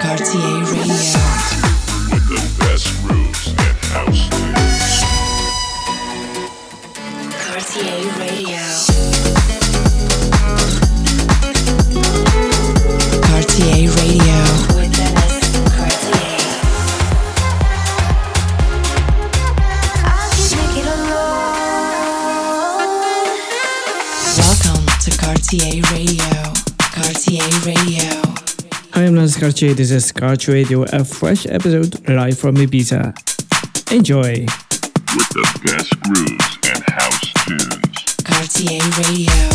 Cartier. This is Cartier Radio, a fresh episode live from Ibiza. Enjoy. With the best grooves and house tunes. Cartier Radio.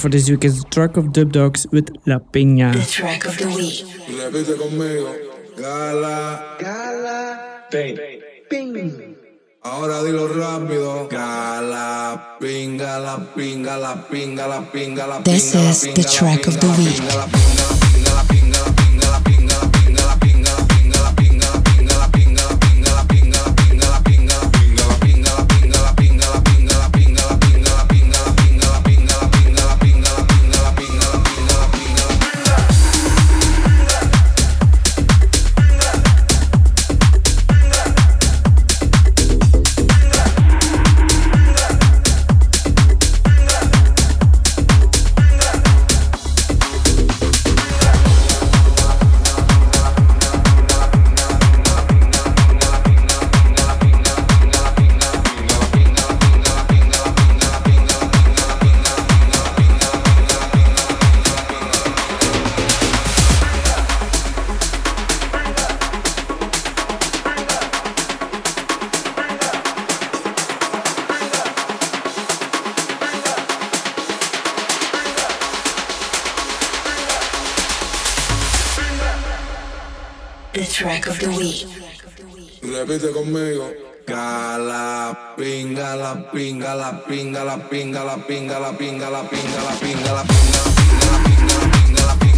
for this week is the track of Dubdogz with La Pinga. The track of the week. Gala. Gala. Ping. Ping. Ping. Ahora dilo rápido. Gala. Pinga, la pinga, la pinga, la pinga, la pinga. This is the track of the week. repite conmigo. Gala, pinga, la pinga, la pinga, la pinga, la pinga, la pinga, la pinga, la pinga, la pinga, la pinga, la pinga, la pinga, la pinga.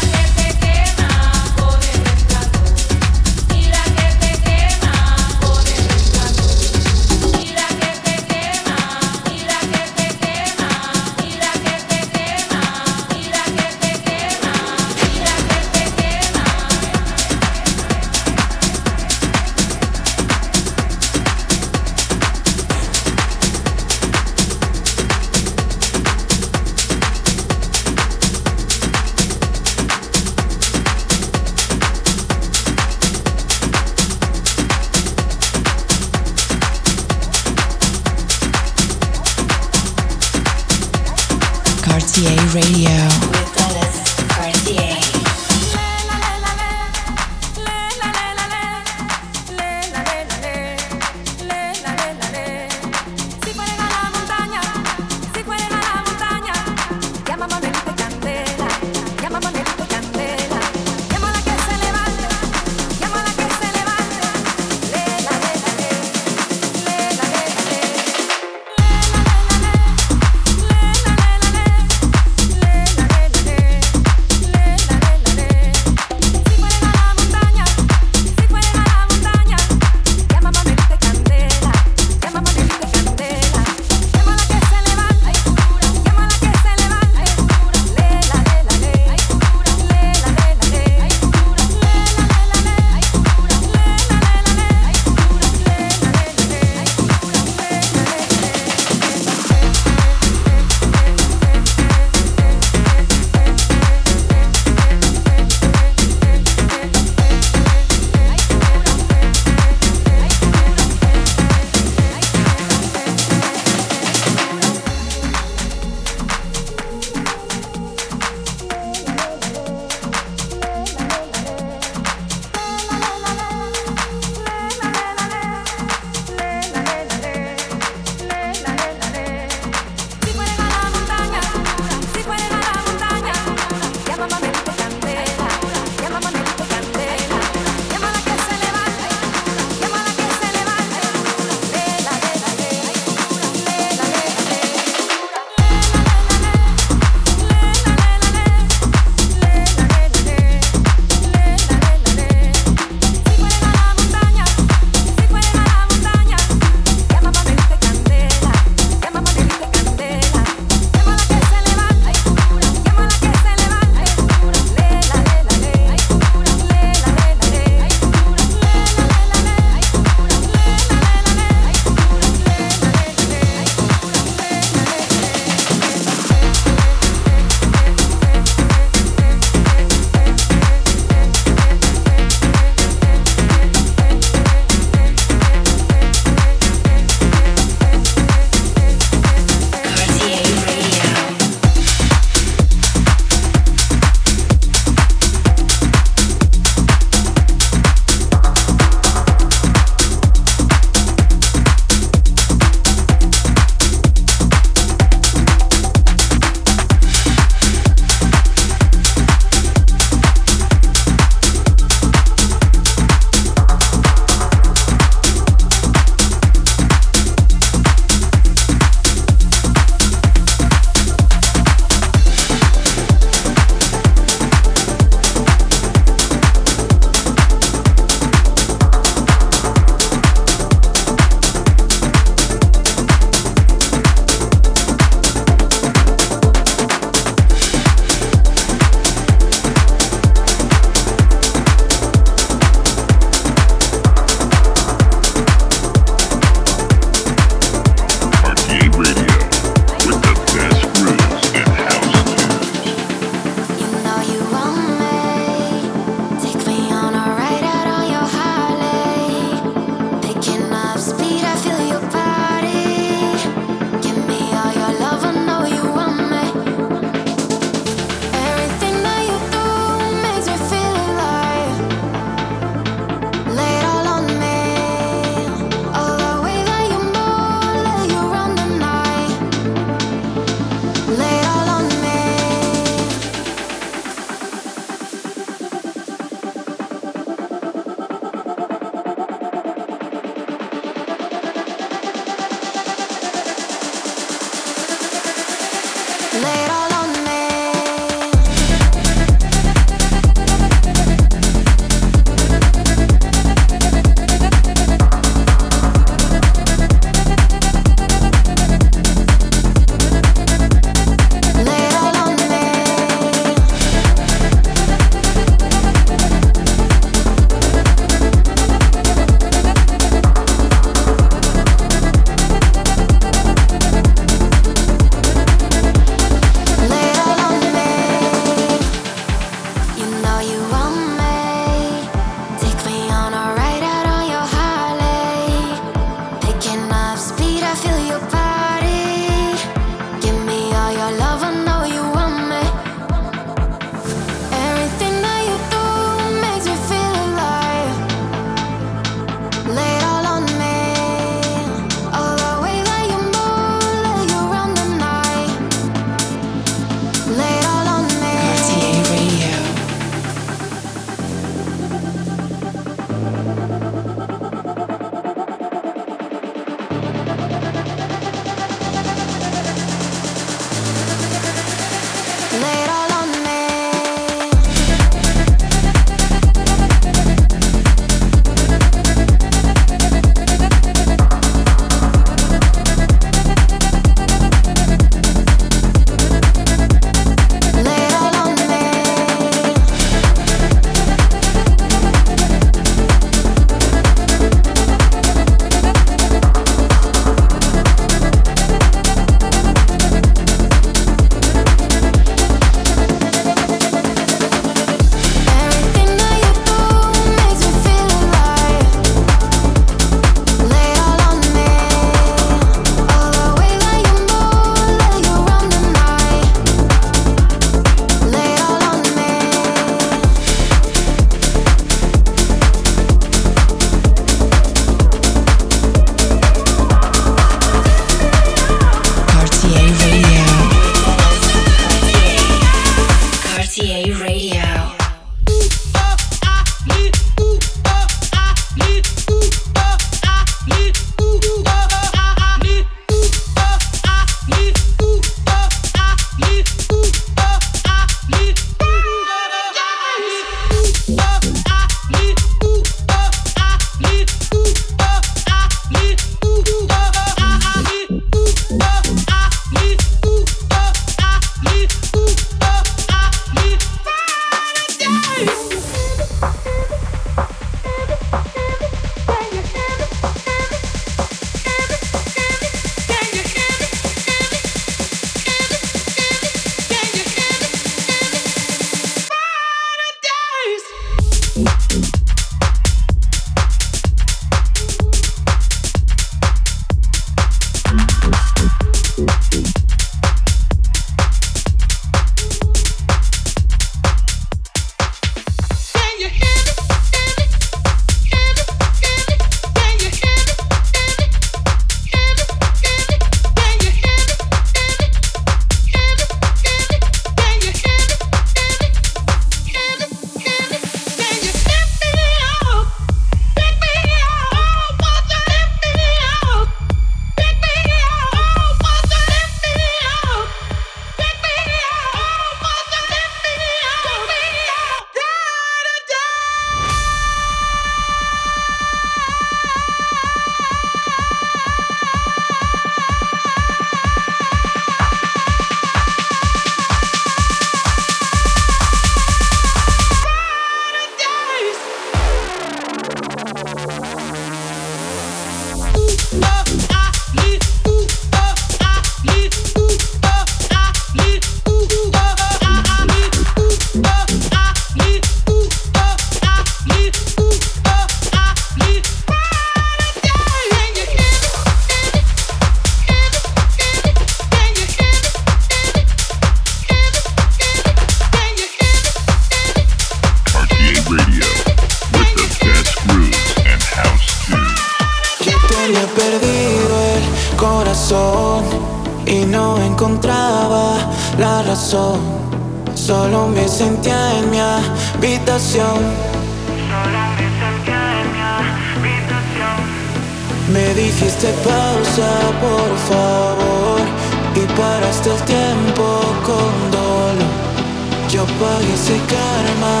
karma,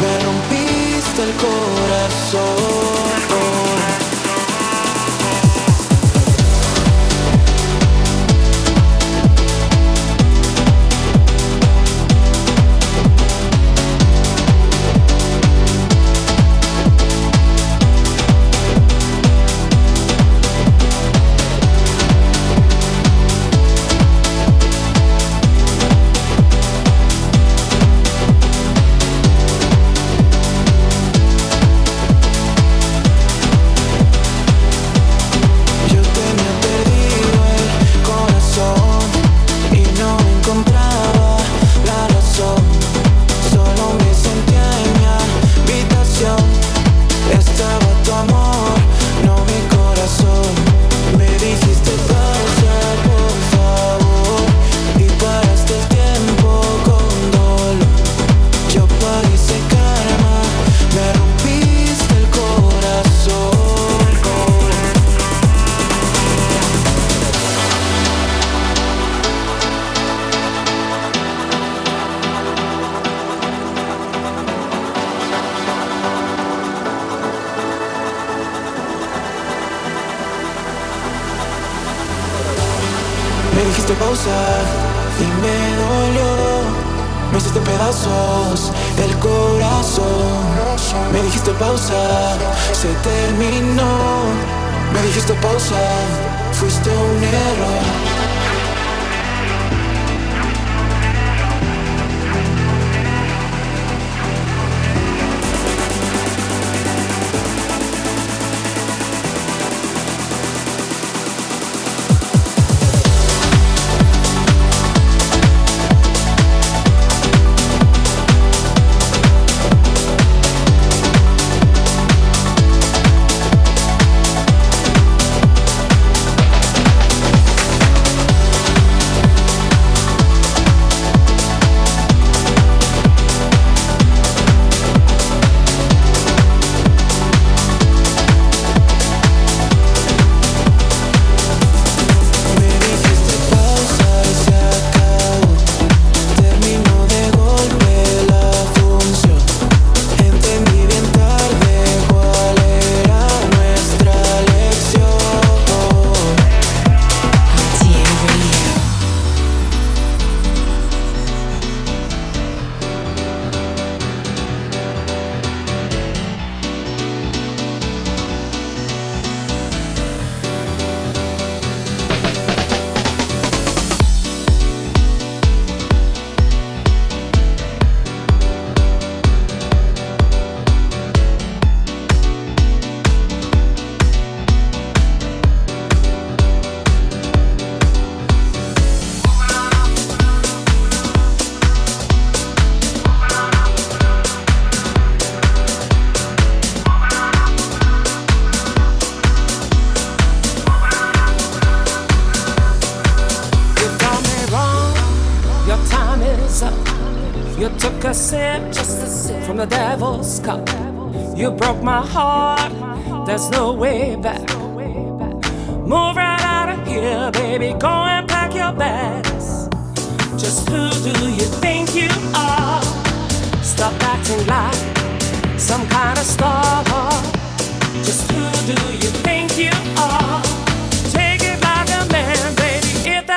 me rompiste el corazón.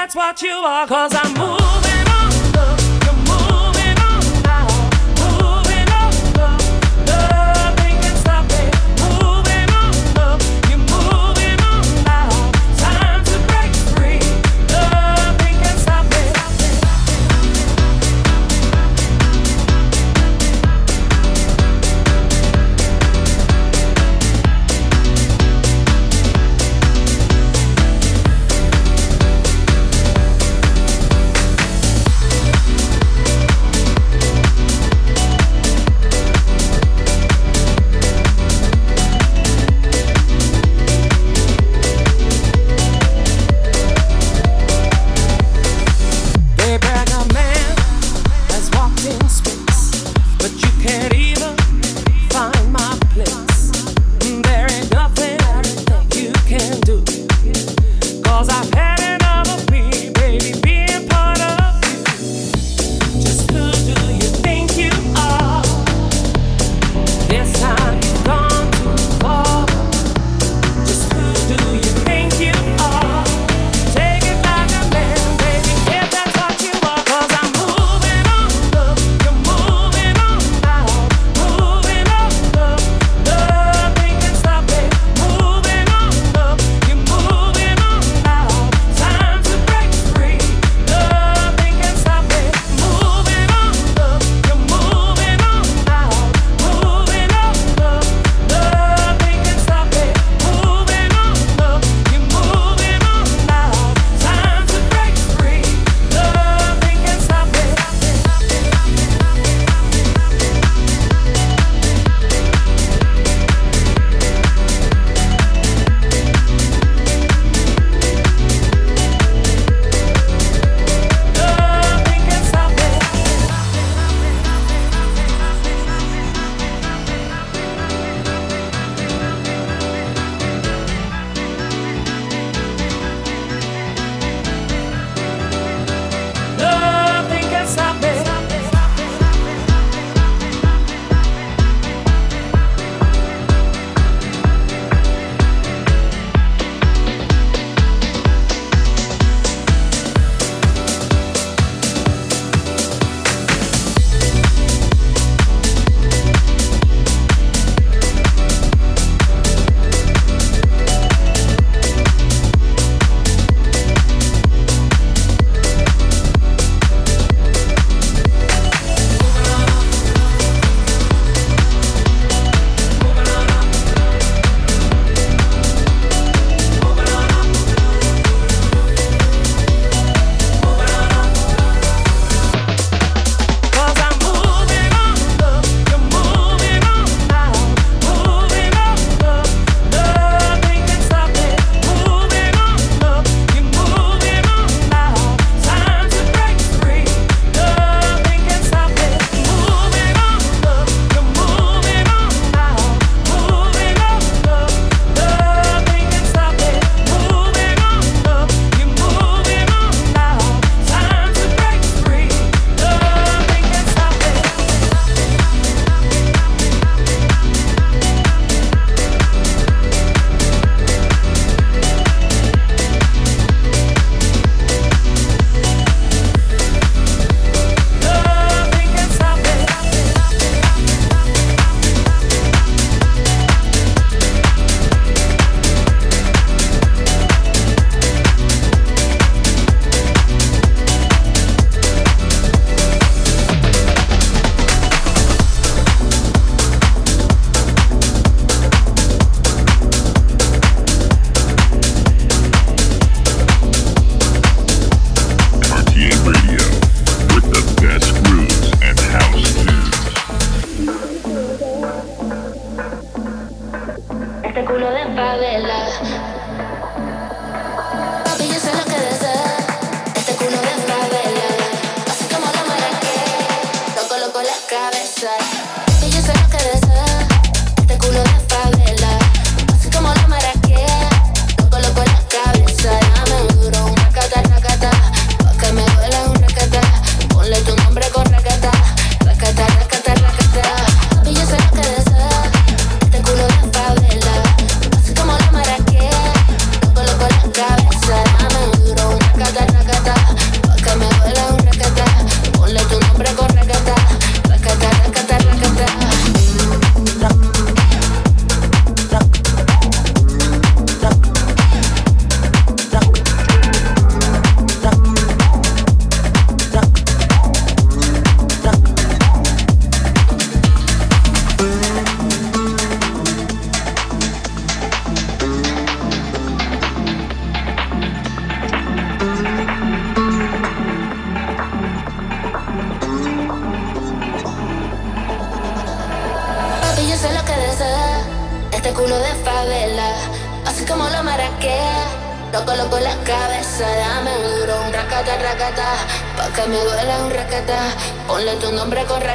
that's what you are, cause I'm moving.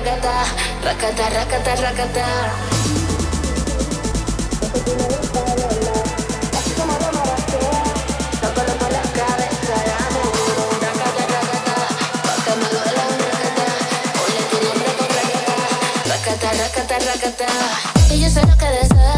racata, racata, racata, racata. Así como lo maraste, loco, loco, la cabeza, dame racata, racata, que me duela un racata, tu nombre con racata, racata, racata, racata. Y yo sé lo que.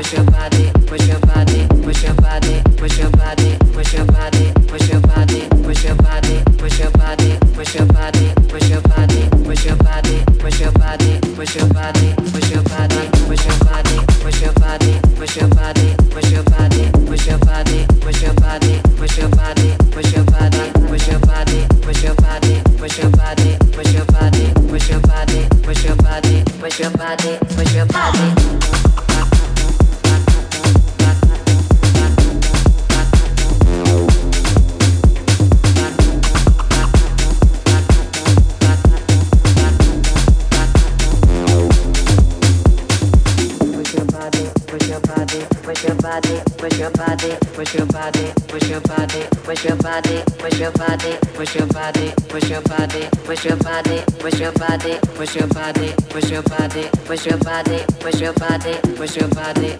push your body, push your body, push your body, push your body, push your body, body, push your body, push your body, push your body, push your body, push your body, push your body,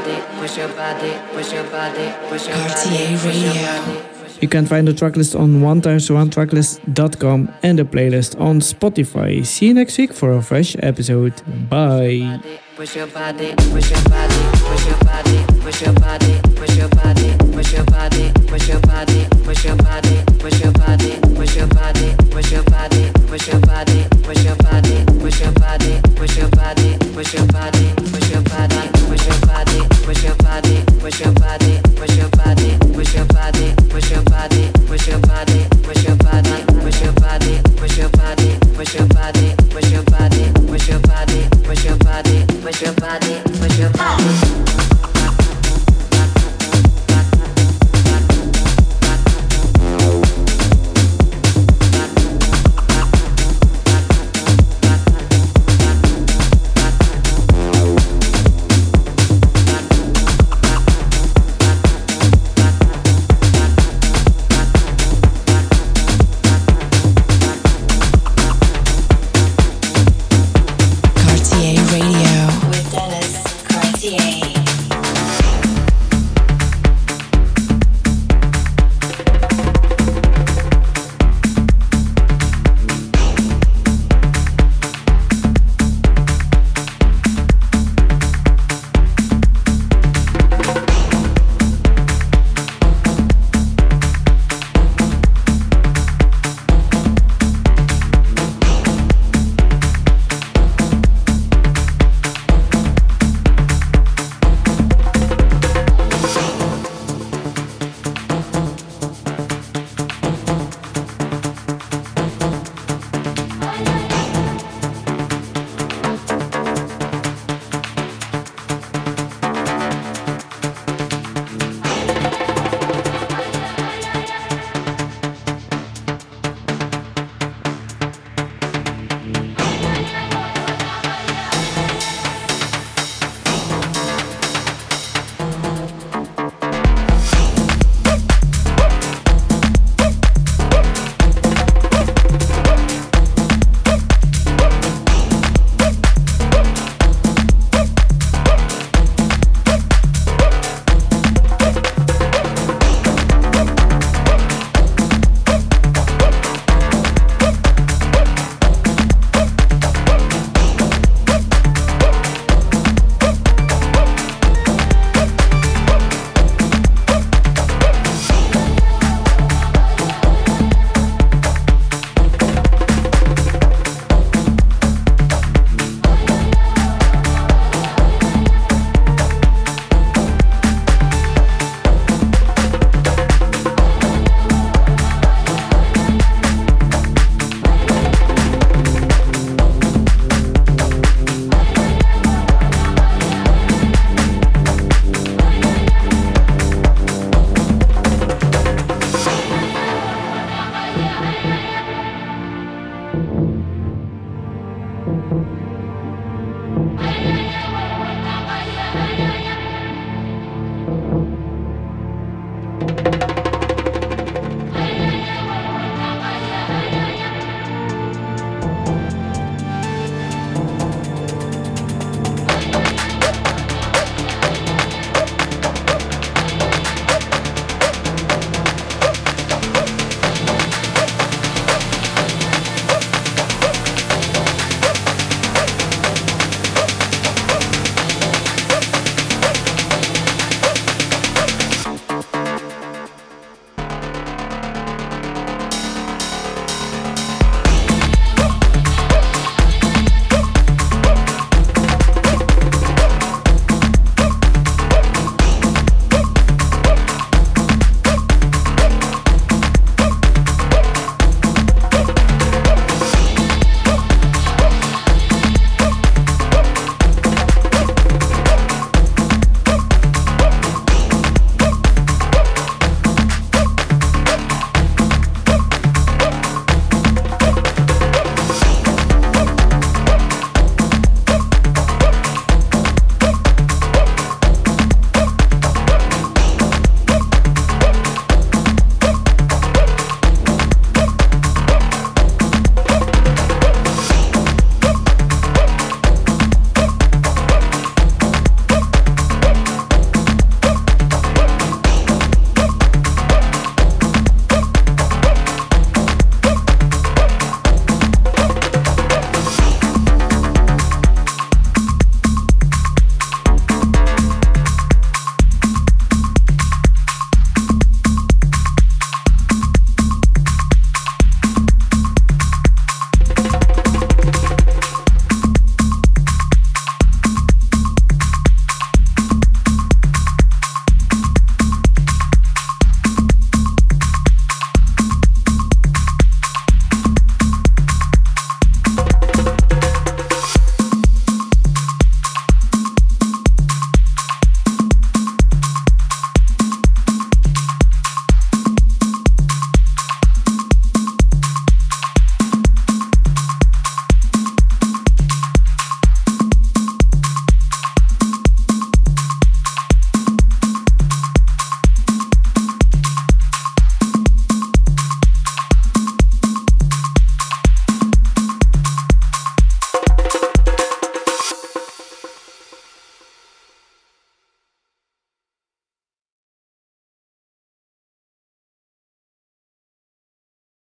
push your body, push your body, push your Radio. You can find the tracklist on one times one tracklist.com and the playlist on Spotify. See you next week for a fresh episode. Bye. Push your body, push your body, push your body, push your body, push your body, push your body, push your body, push your body, push your body, push your body, push your body, push your body, push your body, push your body, push your body, push your body, push your body, push your body, push your body, push your body,